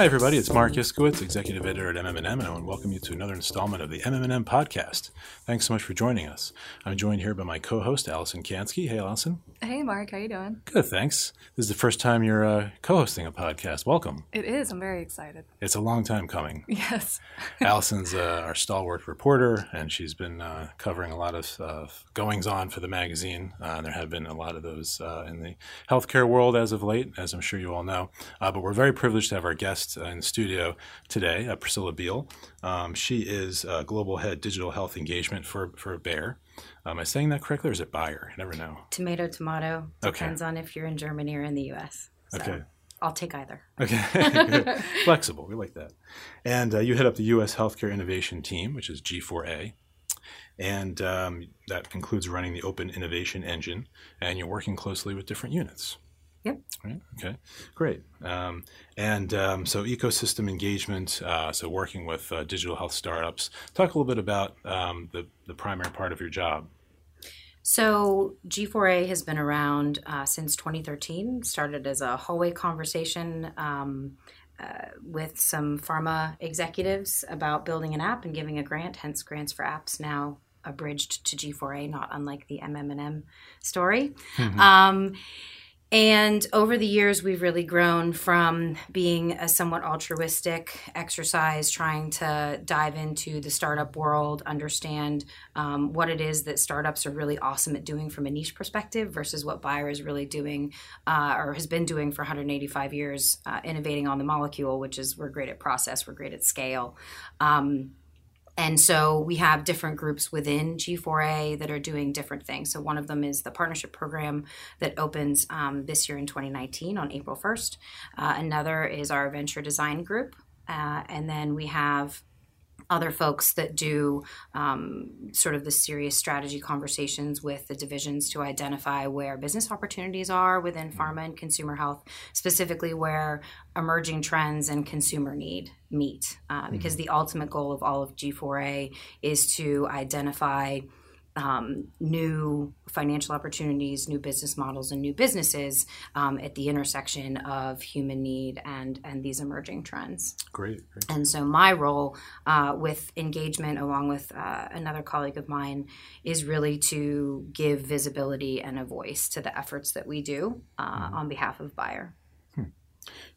Hi, everybody. It's Mark Iskowitz, executive editor at MM&M, and I want to welcome you to another installment of the MM&M podcast. Thanks so much for joining us. I'm joined here by my co-host, Allison Kansky. Hey, Allison. Hey, Mark. How you doing? Good, thanks. This is the first time you're uh, co-hosting a podcast. Welcome. It is. I'm very excited. It's a long time coming. Yes. Allison's uh, our stalwart reporter, and she's been uh, covering a lot of uh, goings on for the magazine. Uh, there have been a lot of those uh, in the healthcare world as of late, as I'm sure you all know. Uh, but we're very privileged to have our guest in the studio today, uh, Priscilla Beal. Um, she is uh, global head digital health engagement for for Bayer. am I saying that correctly, or is it Bayer? I never know. Tomato, tomato. Okay. Depends on if you're in Germany or in the U.S. So Okay. I'll take either. Okay, flexible. We like that. And uh, you head up the U.S. Healthcare Innovation Team, which is G4A, and um, that includes running the Open Innovation Engine. And you're working closely with different units. Yep. Right. Okay. Great. Um, and um, so ecosystem engagement. Uh, so working with uh, digital health startups. Talk a little bit about um, the the primary part of your job. So G4A has been around uh, since 2013. Started as a hallway conversation um, uh, with some pharma executives about building an app and giving a grant. Hence, grants for apps now abridged to G4A, not unlike the MM&M story. Um, and over the years, we've really grown from being a somewhat altruistic exercise, trying to dive into the startup world, understand um, what it is that startups are really awesome at doing from a niche perspective versus what Bayer is really doing uh, or has been doing for 185 years, uh, innovating on the molecule, which is we're great at process, we're great at scale. Um, and so we have different groups within G4A that are doing different things. So one of them is the partnership program that opens um, this year in 2019 on April 1st. Uh, another is our venture design group. Uh, and then we have other folks that do um, sort of the serious strategy conversations with the divisions to identify where business opportunities are within pharma and consumer health, specifically where emerging trends and consumer need meet. Uh, because the ultimate goal of all of G4A is to identify um, new financial opportunities, new business models, and new businesses um, at the intersection of human need and and these emerging trends. Great. Great. And so, my role uh, with engagement, along with uh, another colleague of mine, is really to give visibility and a voice to the efforts that we do uh, on behalf of Bayer.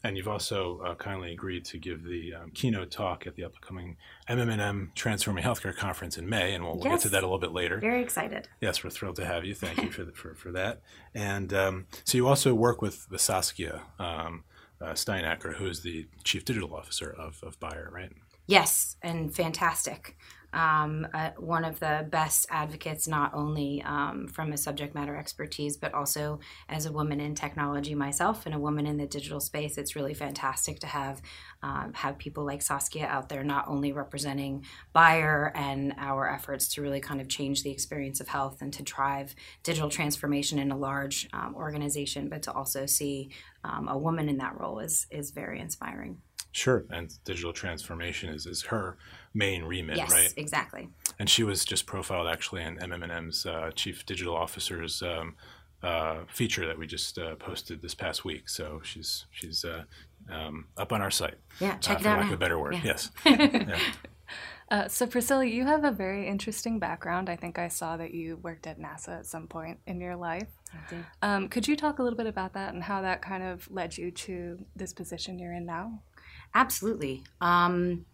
And you've also uh, kindly agreed to give the um, keynote talk at the upcoming MM&M Transforming Healthcare Conference in May, and we'll, we'll get to that a little bit later. Very excited. Yes, we're thrilled to have you. Thank you for, the, for, for that. And um, so you also work with the Saskia um, uh, Steinacker, who is the Chief Digital Officer of, of Bayer, right? Yes, and fantastic. Um, uh, one of the best advocates, not only um, from a subject matter expertise, but also as a woman in technology myself and a woman in the digital space. It's really fantastic to have um, have people like Saskia out there, not only representing Bayer and our efforts to really kind of change the experience of health and to drive digital transformation in a large um, organization, but to also see um, a woman in that role is is very inspiring. Sure. And digital transformation is, is her main remit, yes, right? exactly. And she was just profiled actually in MM&M's uh, Chief Digital Officer's um, uh, feature that we just uh, posted this past week. So she's she's uh, um, up on our site. Yeah, check uh, it for out lack now. of a better word. Yeah. Yes. Yeah. Uh, so, Priscilla, you have a very interesting background. I think I saw that you worked at NASA at some point in your life. Um, could you talk a little bit about that and how that kind of led you to this position you're in now? Absolutely. Um,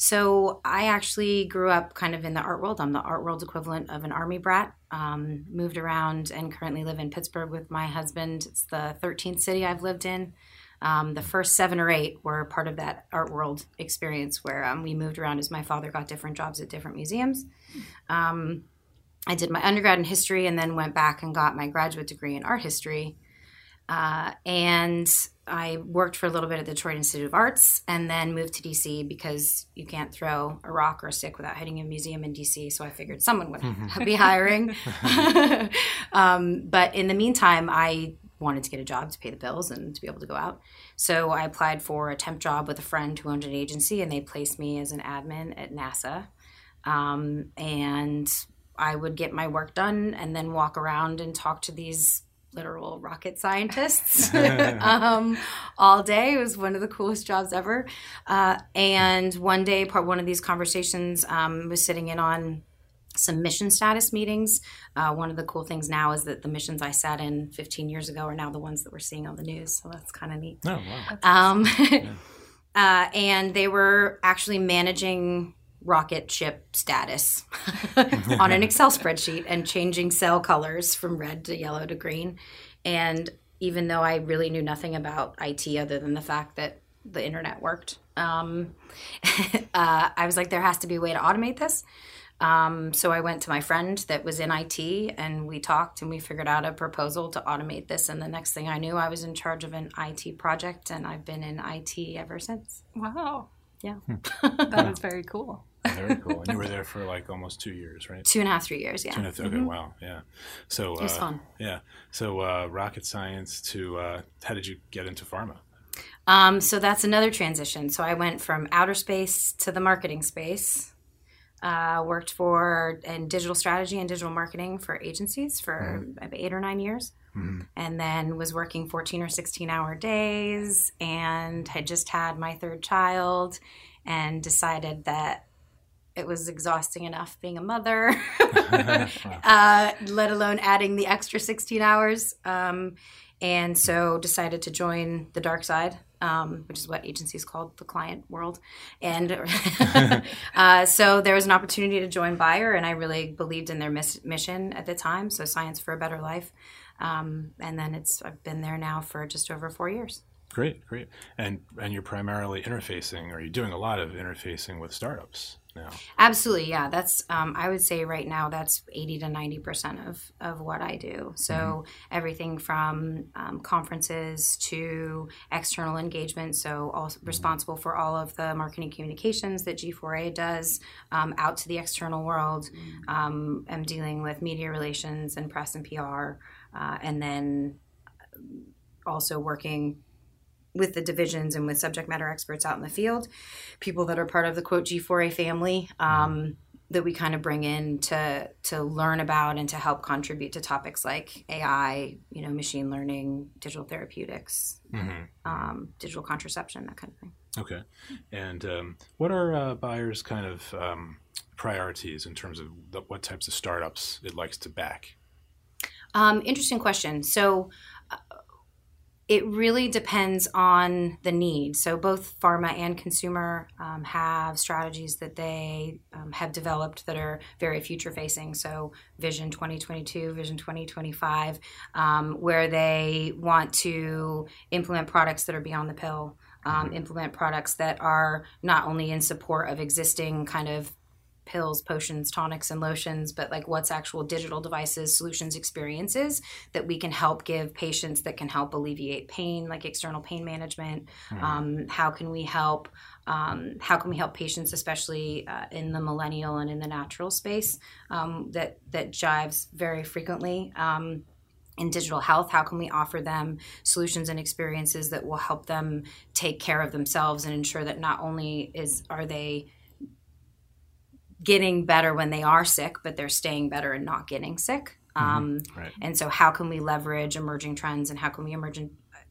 so I actually grew up kind of in the art world. I'm the art world equivalent of an army brat. Um, moved around and currently live in Pittsburgh with my husband. It's the 13th city I've lived in. Um, the first seven or eight were part of that art world experience where um, we moved around as my father got different jobs at different museums. Um, I did my undergrad in history and then went back and got my graduate degree in art history. Uh, and I worked for a little bit at the Detroit Institute of Arts and then moved to DC because you can't throw a rock or a stick without hitting a museum in DC. So I figured someone would be hiring. um, but in the meantime, I wanted to get a job to pay the bills and to be able to go out. So I applied for a temp job with a friend who owned an agency and they placed me as an admin at NASA. Um, and I would get my work done and then walk around and talk to these literal rocket scientists um, all day. It was one of the coolest jobs ever. Uh, and one day, part one of these conversations um, was sitting in on some mission status meetings. Uh, one of the cool things now is that the missions I sat in 15 years ago are now the ones that we're seeing on the news. So that's kind of neat. Oh, wow. Um, uh, and they were actually managing rocket ship status on an Excel spreadsheet and changing cell colors from red to yellow to green. And even though I really knew nothing about IT other than the fact that the internet worked, um, uh, I was like, there has to be a way to automate this. Um, so I went to my friend that was in IT and we talked and we figured out a proposal to automate this. And the next thing I knew, I was in charge of an IT project and I've been in IT ever since. Wow. Yeah. that is very cool. Very cool. And you were there for like almost two years, right? Two and a half, three years, yeah. Two and a half- okay, wow, yeah. So It was uh, fun. Yeah. So uh, rocket science to uh, how did you get into pharma? Um, so that's another transition. So I went from outer space to the marketing space. Uh, worked for in digital strategy and digital marketing for agencies for about eight or nine years, and then was working 14 or 16 hour days, and had just had my third child, and decided that it was exhausting enough being a mother, uh, let alone adding the extra 16 hours. Um, and so decided to join the dark side, um, which is what agencies called the client world. And uh, so there was an opportunity to join Bayer, and I really believed in their miss- mission at the time. So science for a better life. Um, and then it's I've been there now for just over four years. Great, great. And and you're primarily interfacing, or you're doing a lot of interfacing with startups now. Absolutely, yeah. That's um, I would say right now that's eighty to ninety percent of of what I do. So everything from um, conferences to external engagement. So also responsible for all of the marketing communications that G4A does um, out to the external world. Um, I'm dealing with media relations and press and PR, uh, and then also working with the divisions and with subject matter experts out in the field, people that are part of the quote G4A family um, that we kind of bring in to to learn about and to help contribute to topics like AI, you know, machine learning, digital therapeutics, um, digital contraception, that kind of thing. Okay. And um, what are uh, Bayer's kind of um, priorities in terms of the, what types of startups it likes to back? Um, interesting question. So it really depends on the need. So both pharma and consumer um, have strategies that they um, have developed that are very future facing. So Vision 2022, Vision 2025, um, where they want to implement products that are beyond the pill. Um, implement products that are not only in support of existing kind of pills, potions, tonics, and lotions, but like what's actual digital devices, solutions, experiences that we can help give patients that can help alleviate pain, like external pain management. Um, how can we help? Um, how can we help patients, especially uh, in the millennial and in the natural space, um, that that jives very frequently. Um, in digital health how can we offer them solutions and experiences that will help them take care of themselves and ensure that not only is are they getting better when they are sick, but they're staying better and not getting sick. Um, Right. and so, how can we leverage emerging trends, and how can we emerge,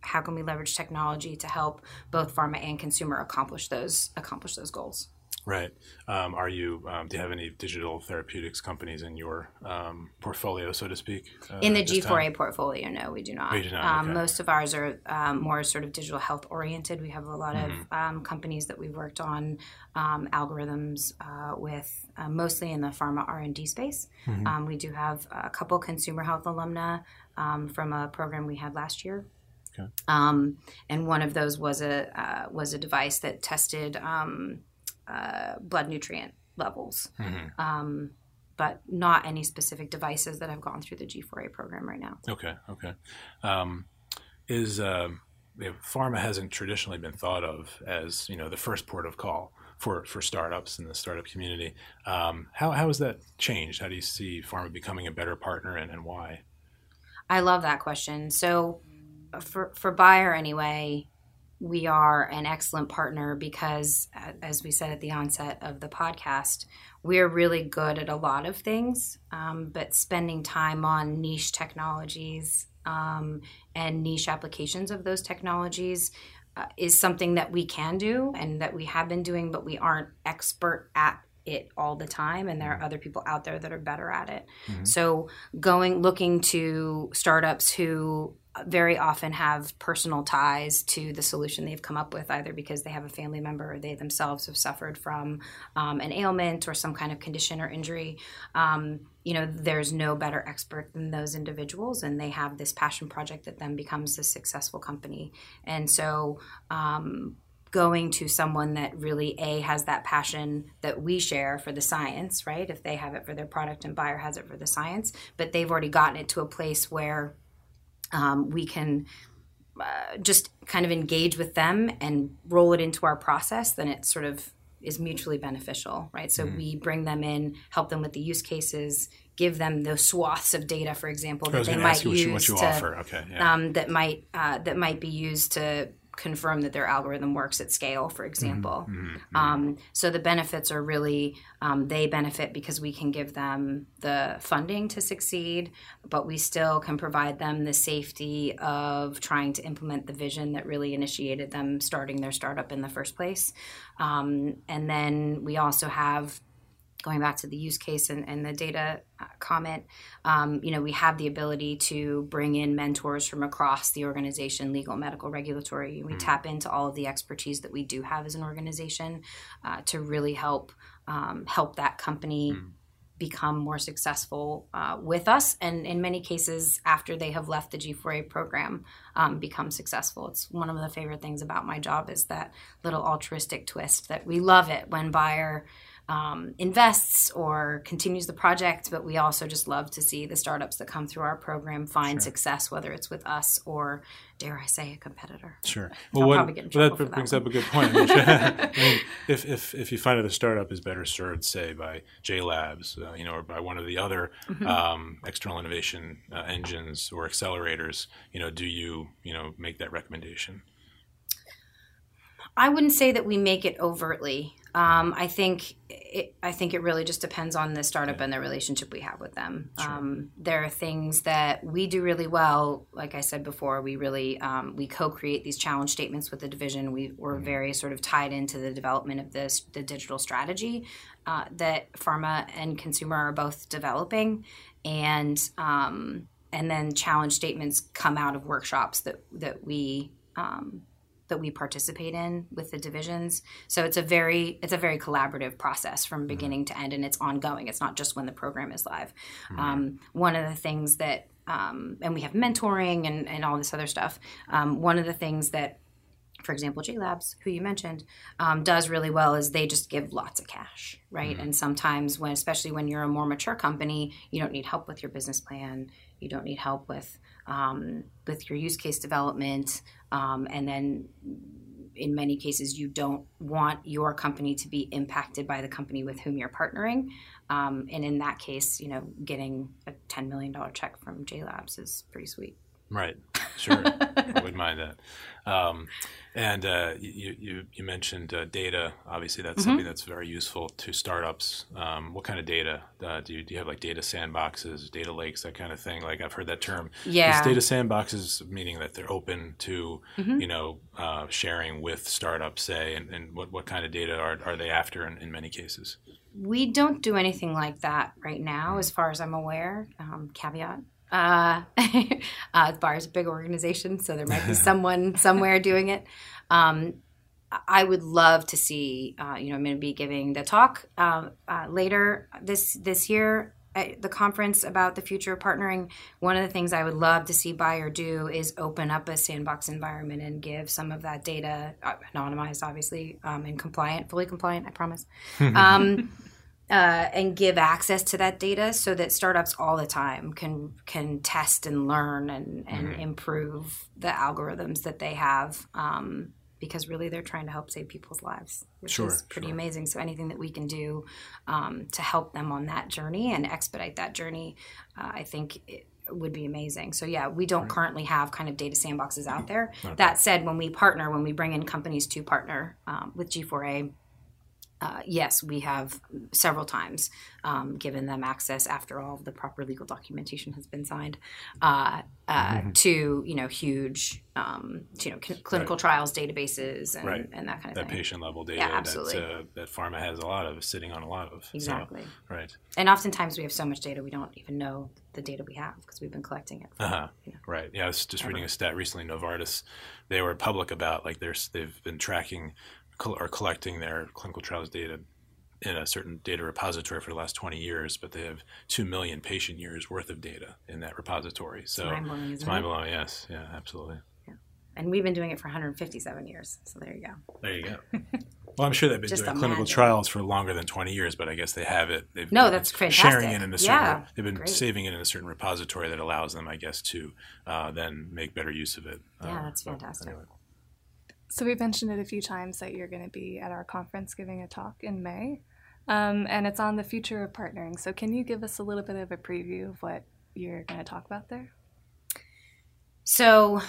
how can we leverage technology to help both pharma and consumer accomplish those accomplish those goals? Right. Um, are you? Um, do you have any digital therapeutics companies in your um, portfolio, so to speak? uh, In the at this time? G4A portfolio, no, we do not. We do not, Um, okay. Most of ours are um, more sort of digital health oriented. We have a lot Mm-hmm. of um, companies that we've worked on um, algorithms uh, with, uh, mostly in the pharma R and D space. Mm-hmm. Um, we do have a couple consumer health alumna um, from a program we had last year. Okay. Um, and one of those was a uh, was a device that tested um, uh, blood nutrient levels Mhm. um, but not any specific devices that have gone through the G4A program right now. Okay. Okay. Um, is know, pharma hasn't traditionally been thought of as you know the first port of call for, for startups in the startup community. Um, how how has that changed? How do you see pharma becoming a better partner, and, and why? I love that question. So, uh, for for Bayer anyway, we are an excellent partner because, uh, as we said at the onset of the podcast, we're really good at a lot of things, um, but spending time on niche technologies um, and niche applications of those technologies uh, is something that we can do and that we have been doing, but we aren't expert at it all the time and there are other people out there that are better at it mm-hmm. so going looking to startups who very often have personal ties to the solution they've come up with, either because they have a family member or they themselves have suffered from um, an ailment or some kind of condition or injury. Um, you know, there's no better expert than those individuals, and they have this passion project that then becomes a successful company. And so, um, going to someone that really a has that passion that we share for the science right if they have it for their product and Bayer has it for the science but they've already gotten it to a place where um, we can uh, just kind of engage with them and roll it into our process, then it sort of is mutually beneficial, right? So mm-hmm. we bring them in, help them with the use cases, give them those swaths of data, for example, that they might use you, what you to, okay, yeah. um, that might uh, that might be used to confirm that their algorithm works at scale, for example. Mm-hmm, mm-hmm, mm-hmm. Um, so the benefits are really um, they benefit because we can give them the funding to succeed, but we still can provide them the safety of trying to implement the vision that really initiated them starting their startup in the first place. Um, and then we also have going back to the use case and, and the data uh, comment, um, you know, we have the ability to bring in mentors from across the organization, legal, medical, regulatory. We mm. tap into all of the expertise that we do have as an organization uh, to really help um, help that company. Mm. Become more successful uh, with us, and in many cases, after they have left the G4A program, um, become successful. It's one of the favorite things about my job is that little altruistic twist that we love it when Bayer um, invests or continues the project, but we also just love to see the startups that come through our program find sure. success, whether it's with us or, dare I say, a competitor. Sure. Well, what, well that, that brings up a good point. I mean, if, if, if you find that a startup is better served, say, by J Labs, uh, you know, or by one of the other mm-hmm. um, external innovation uh, engines or accelerators, you know, do you, you know, make that recommendation? I wouldn't say that we make it overtly. Um, I think it, I think it really just depends on the startup and the relationship we have with them. Sure. Um, there are things that we do really well. Like I said before, we really um, we co-create these challenge statements with the division. We were mm-hmm. very sort of tied into the development of this the digital strategy uh, that pharma and consumer are both developing, and um, and then challenge statements come out of workshops that that we um, that we participate in with the divisions. So it's a very it's a very collaborative process from mm-hmm. beginning mm-hmm. to end, and it's ongoing. It's not just when the program is live. Mm-hmm. Um, one of the things that um, and we have mentoring and, and all this other stuff. Um, one of the things that for example, J Labs, who you mentioned, um, does really well is they just give lots of cash, right? Mm-hmm. And sometimes, when especially when you're a more mature company, you don't need help with your business plan. You don't need help with um, with your use case development, um, and then in many cases you don't want your company to be impacted by the company with whom you're partnering. Um, and in that case, you know, getting a $10 million check from J Labs is pretty sweet. Right. Sure. I wouldn't mind that. Um, and uh, you, you, you, mentioned uh, data. Obviously, that's mm-hmm. something that's very useful to startups. Um, what kind of data uh, do you do? You have like data sandboxes, data lakes, that kind of thing. Like I've heard that term. Yeah. Is data sandboxes meaning that they're open to mm-hmm. you know uh, sharing with startups, say, and, and, what what kind of data are are they after in, in many cases? We don't do anything like that right now, mm-hmm. as far as I'm aware. Um, caveat. Uh, uh, the bar is a big organization, so there might be someone somewhere doing it. Um, I would love to see. Uh, you know, I'm going to be giving the talk uh, uh, later this this year at the conference about the future of partnering. One of the things I would love to see Bayer do is open up a sandbox environment and give some of that data, uh, anonymized, obviously, um, and compliant, fully compliant. I promise. Um, uh, and give access to that data so that startups all the time can can test and learn and, and mm-hmm. improve the algorithms that they have um, because really they're trying to help save people's lives which sure, is pretty sure. amazing so anything that we can do um, to help them on that journey and expedite that journey uh, i think it, would be amazing. So yeah, we don't right. currently have kind of data sandboxes out there. Okay. That said, when we partner, when we bring in companies to partner um, with G4A, uh, yes, we have several times um, given them access after all the proper legal documentation has been signed uh, uh, mm-hmm. to you know huge um, you know cl- clinical right. trials databases and, right. and, that kind of thing. that thing. patient level data yeah, absolutely. that, uh, that pharma has a lot of sitting on a lot of exactly so, right. And oftentimes we have so much data we don't even know the data we have because we've been collecting it. For, uh-huh. you know, right. Yeah, I was just ever. reading a stat recently. Novartis, they were public about like there's they've been tracking are collecting their clinical trials data in a certain data repository for the last 20 years, but they have 2 million patient years worth of data in that repository. So it's mind blowing. It's mind blowing, yes. Yeah, absolutely. Yeah. And we've been doing it for 157 years. So there you go. There you go. well, I'm sure they've been Just doing clinical trials for longer than 20 years, but I guess they have it. They've no, that's fantastic. Sharing it in a certain, yeah, they've been great. saving it in a certain repository that allows them, I guess, to uh, then make better use of it. Yeah, uh, that's fantastic. Anyway. So we mentioned it a few times that you're going to be at our conference giving a talk in May, um, and it's on the future of partnering. So can you give us a little bit of a preview of what you're going to talk about there? So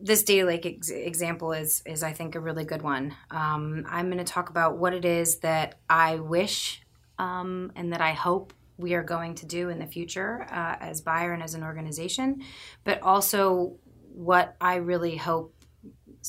this data lake ex- example is is I think a really good one. Um, I'm going to talk about what it is that I wish um, and that I hope we are going to do in the future uh, as Bayer and as an organization, but also what I really hope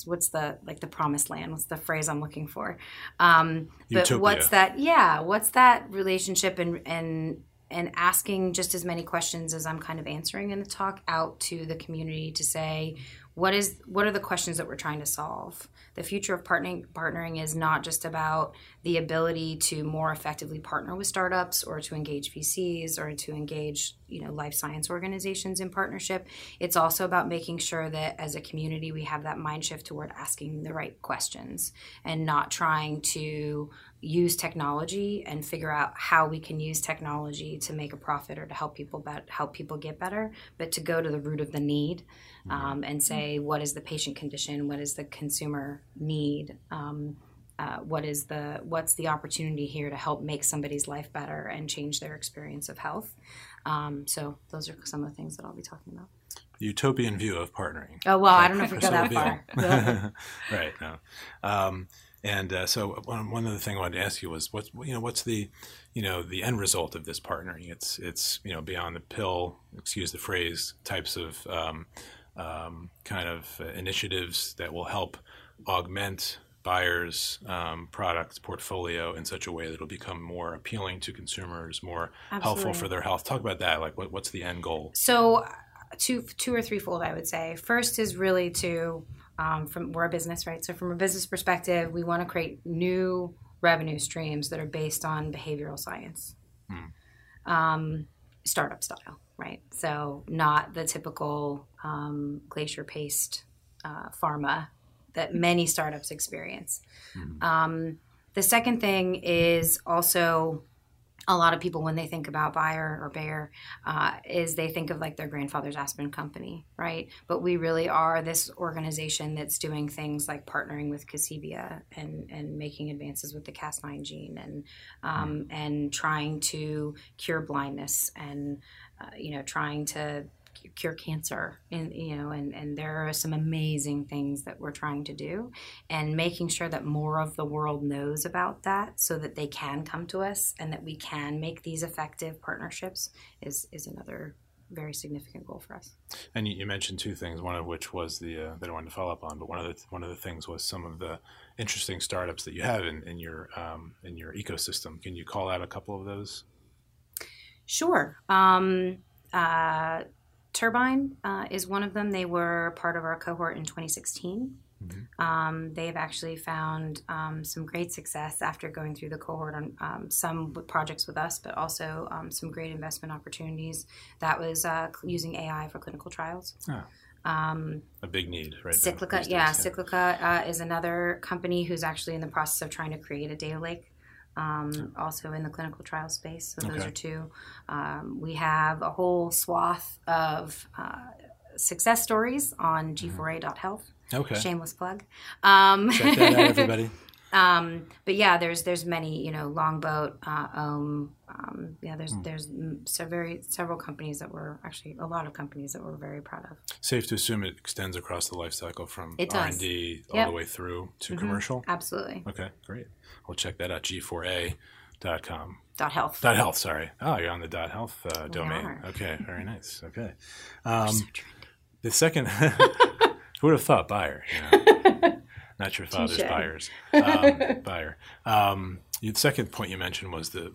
what's the like the promised land what's the phrase i'm looking for um but Utopia. what's that yeah what's that relationship and and and asking just as many questions as i'm kind of answering in the talk out to the community to say what is what are the questions that we're trying to solve? The future of partnering partnering is not just about the ability to more effectively partner with startups or to engage VCs or to engage you know life science organizations in partnership. It's also about making sure that as a community we have that mind shift toward asking the right questions and not trying to use technology and figure out how we can use technology to make a profit or to help people be- help people get better but to go to the root of the need mm-hmm. um, and say what is the patient condition? What is the consumer need? Um, uh, what is the what's the opportunity here to help make somebody's life better and change their experience of health? Um, so those are some of the things that i'll be talking about. Utopian view of partnering. Oh well i don't know if we go that far. right no. Um, and uh, so one, one other thing I wanted to ask you was what you know what's the you know the end result of this partnering? It's it's you know beyond the pill, excuse the phrase, types of um, um, kind of initiatives that will help augment Bayer's um, product portfolio in such a way that it'll become more appealing to consumers, more Absolutely. helpful for their health. Talk about that. Like, what, what's the end goal? So, two two or threefold, I would say. First is really to um, from we're a business, right? So from a business perspective, we want to create new revenue streams that are based on behavioral science, hmm. um, startup style, right? So not the typical um, glacier paced uh, pharma that many startups experience. Hmm. Um, the second thing is also a lot of people when they think about Bayer or Bayer uh, is they think of like their grandfather's aspirin company, right? But we really are this organization that's doing things like partnering with Casebia and and making advances with the Cas9 gene and um, mm. and trying to cure blindness and uh, you know trying to cure cancer and you know and and there are some amazing things that we're trying to do and making sure that more of the world knows about that so that they can come to us and that we can make these effective partnerships is is another very significant goal for us. And you, mentioned two things. One of which was the uh, that I wanted to follow up on, but one of the one of the things was some of the interesting startups that you have in, in your um, in your ecosystem. Can you call out a couple of those? Sure. Um, uh, Turbine uh, is one of them. They were part of our cohort in 2016. Mm-hmm. Um, they've actually found um, some great success after going through the cohort on um, some projects with us, but also um, some great investment opportunities. That was uh, using AI for clinical trials. Oh. Um, a big need, right? Cyclica, yeah, yeah, Cyclica uh, is another company who's actually in the process of trying to create a data lake um, also in the clinical trial space. So those okay. are two. Um, we have a whole swath of uh, success stories on mm-hmm. G4A.health. Okay. Shameless plug. Um, Check that out, everybody. Um, but yeah, there's there's many. You know, Longboat, uh, um, um, yeah, there's mm. there's so very several companies that we're actually a lot of companies that we're very proud of. Safe to assume it extends across the life cycle from R and D all yep. the way through to mm-hmm. commercial. Absolutely. Okay, great. We'll check that out. G4A dot health. Dot health. Sorry. Oh, you're on the dot health uh, domain. Are. Okay, very nice. Okay. Um, so the second, who would have thought Bayer? You know? Not your father's Touché. Bayers. Um, Bayer. The second point you mentioned was the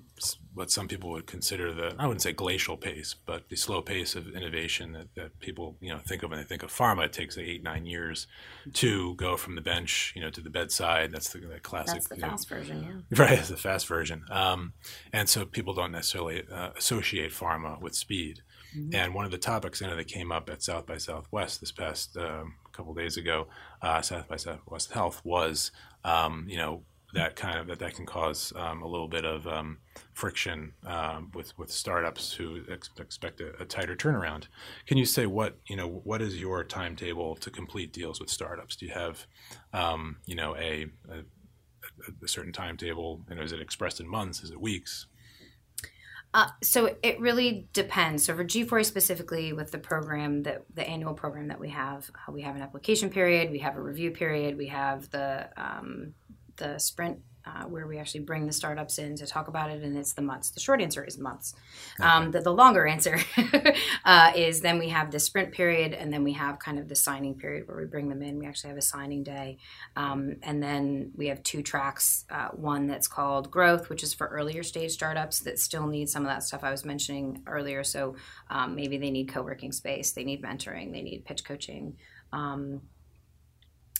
what some people would consider the I wouldn't say glacial pace, but the slow pace of innovation that, that people you know think of when they think of pharma. It takes eight nine years to go from the bench you know to the bedside. That's the, the classic. That's the fast know, version, yeah. Right, it's the fast version. Um, and so people don't necessarily uh, associate pharma with speed. Mm-hmm. And one of the topics I know that came up at South by Southwest this past um, couple days ago, uh, South by Southwest Health was um, you know that kind of that that can cause um, a little bit of um, friction um, with with startups who ex- expect a, a, tighter turnaround. Can you say what you know? What is your timetable to complete deals with startups? Do you have um, you know a, a, a certain timetable? And is it expressed in months? Is it weeks? Uh, so it really depends. So for G4A specifically, with the program that the annual program that we have, we have an application period, we have a review period, we have the um, the sprint uh, where we actually bring the startups in to talk about it, and it's the months. The short answer is months. Okay. Um, the, the, longer answer uh, is then we have the sprint period, and then we have kind of the signing period where we bring them in. We actually have a signing day, um, and then we have two tracks. Uh, one that's called growth, which is for earlier stage startups that still need some of that stuff I was mentioning earlier. So um, maybe they need co-working space, they need mentoring, they need pitch coaching. Um,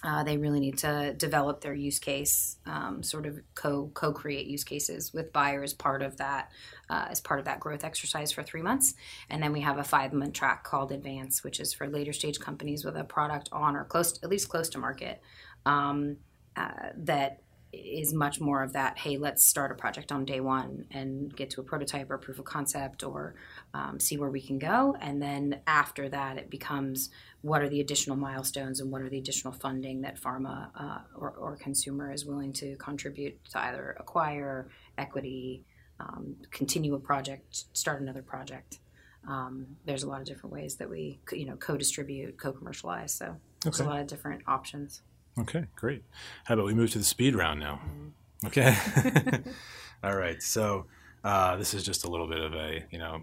uh, they really need to develop their use case, um, sort of co co create use cases with Bayer. Part of that uh, as part of that growth exercise for three months, and then we have a five month track called Advance, which is for later stage companies with a product on or close, at least close to market, um, uh, that is much more of that hey let's start a project on day one and get to a prototype or proof of concept or um, see where we can go and then after that it becomes what are the additional milestones and what are the additional funding that pharma uh, or, or, consumer is willing to contribute to either acquire equity um, continue a project start another project um, there's a lot of different ways that we you know co-distribute co-commercialize so there's okay. a lot of different options Okay, great. How about we move to the speed round now? Mm-hmm. Okay. All right. So uh, this is just a little bit of a you know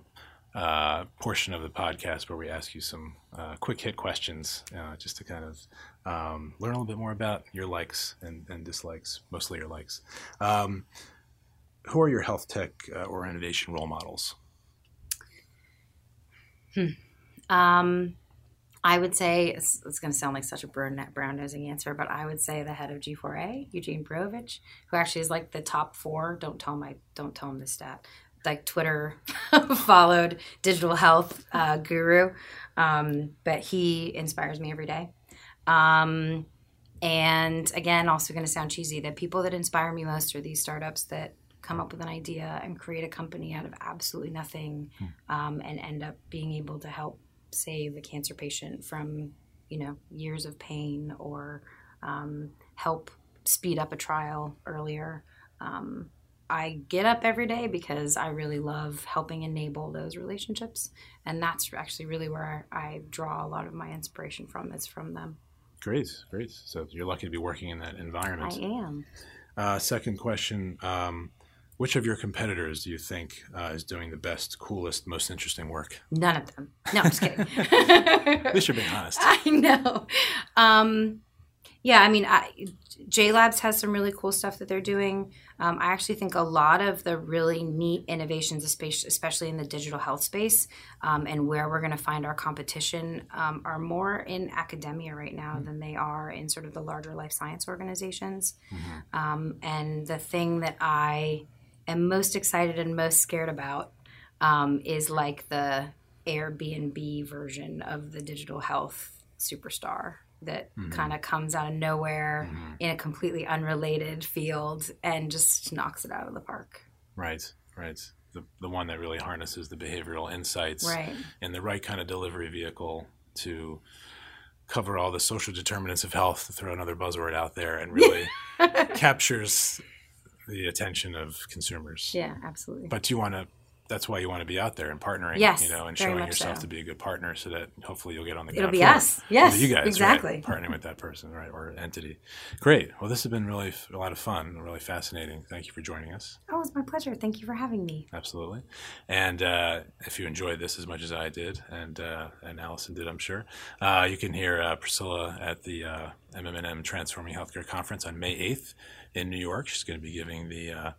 uh, portion of the podcast where we ask you some uh, quick hit questions, uh, just to kind of um, learn a little bit more about your likes and, and dislikes, mostly your likes. Um, who are your health tech uh, or innovation role models? Hmm. Um, I would say it's, it's going to sound like such a brown, brown nosing answer, but I would say the head of G4A, Eugene Borukhovich, who actually is like the top four. Don't tell my don't tell him this stat. Like Twitter followed digital health uh, guru, um, but he inspires me every day. Um, and again, also going to sound cheesy. The people that inspire me most are these startups that come up with an idea and create a company out of absolutely nothing, hmm. um, and end up being able to help save a cancer patient from you know years of pain or um, help speed up a trial earlier um, i get up every day because i really love helping enable those relationships and that's actually really where i draw a lot of my inspiration from is from them great great so you're lucky to be working in that environment i am uh, second question um, which of your competitors do you think uh, is doing the best, coolest, most interesting work? None of them. No, I'm just kidding. At least you're being honest. I know. Um, yeah, I mean, I, J Labs has some really cool stuff that they're doing. Um, I actually think a lot of the really neat innovations, especially in the digital health space, um, and where we're going to find our competition, um, are more in academia right now mm-hmm. than they are in sort of the larger life science organizations. Mm-hmm. Um, and the thing that I am most excited and most scared about um, is like the Airbnb version of the digital health superstar that mm-hmm. kind of comes out of nowhere mm-hmm. in a completely unrelated field and just knocks it out of the park. Right, right. The, the one that really harnesses the behavioral insights right. and the right kind of delivery vehicle to cover all the social determinants of health, to throw another buzzword out there, and really captures the attention of consumers. Yeah, absolutely. But do you want to that's why you want to be out there and partnering, yes, you know, and showing yourself so. to be a good partner, so that hopefully you'll get on the. It'll be us. Yes, you guys, exactly. right, partnering with that person, right, or entity. Great. Well, this has been really a lot of fun, really fascinating. Thank you for joining us. Oh, it's my pleasure. Thank you for having me. Absolutely. And uh, if you enjoyed this as much as I did, and uh, and Allison did, I'm sure, uh, you can hear uh, Priscilla at the uh, MMM Transforming Healthcare Conference on May 8th in New York. She's going to be giving the uh,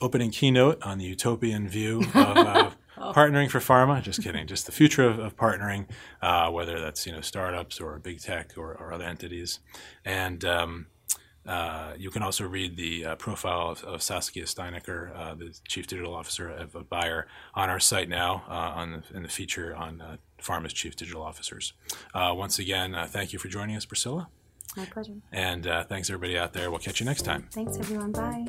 opening keynote on the utopian view of uh, partnering for pharma. Just kidding. Just the future of, of partnering, uh, whether that's you know startups or big tech or, or other entities, and. Um, uh, you can also read the uh, profile of, of, Saskia Steinacker, uh, the Chief Digital Officer of, of Bayer, on our site now uh, on the, in the feature on uh, Pharma's Chief Digital Officers. Uh, once again, thank you for joining us, Priscilla. My pleasure. And thanks everybody out there. We'll catch you next time. Thanks everyone. Bye.